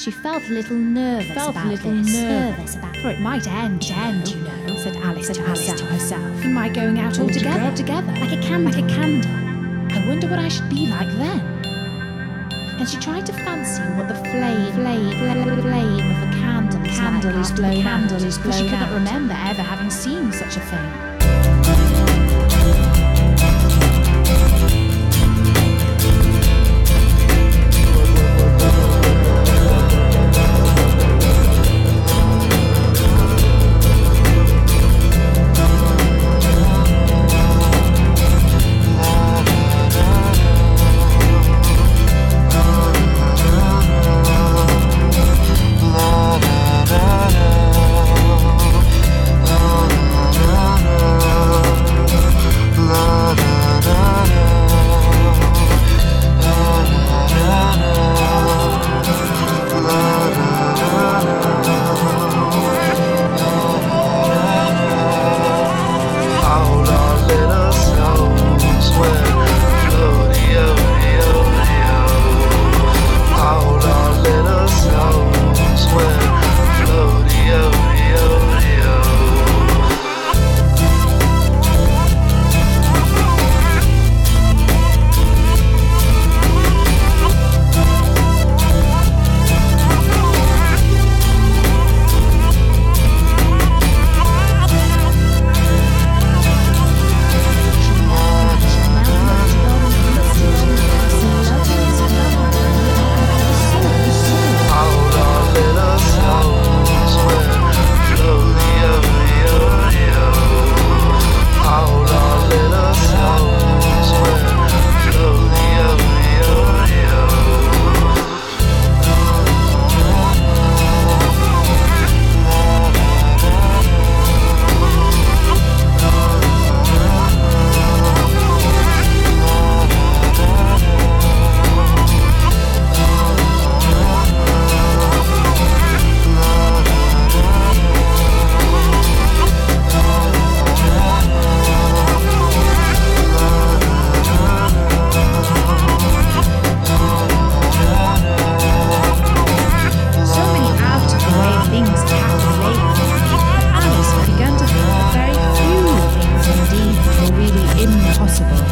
She felt a little nervous felt a about little this. nervous about For it might end, end, you know, said Alice said to Alice herself. to herself. In my going out All altogether, together. together, Like a candle. like a candle. I wonder what I should be like then. And she tried to fancy what the flame, flame, flame, flame of a candle, Candle like is blown candle is blown she couldn't remember ever having seen such a thing. possible.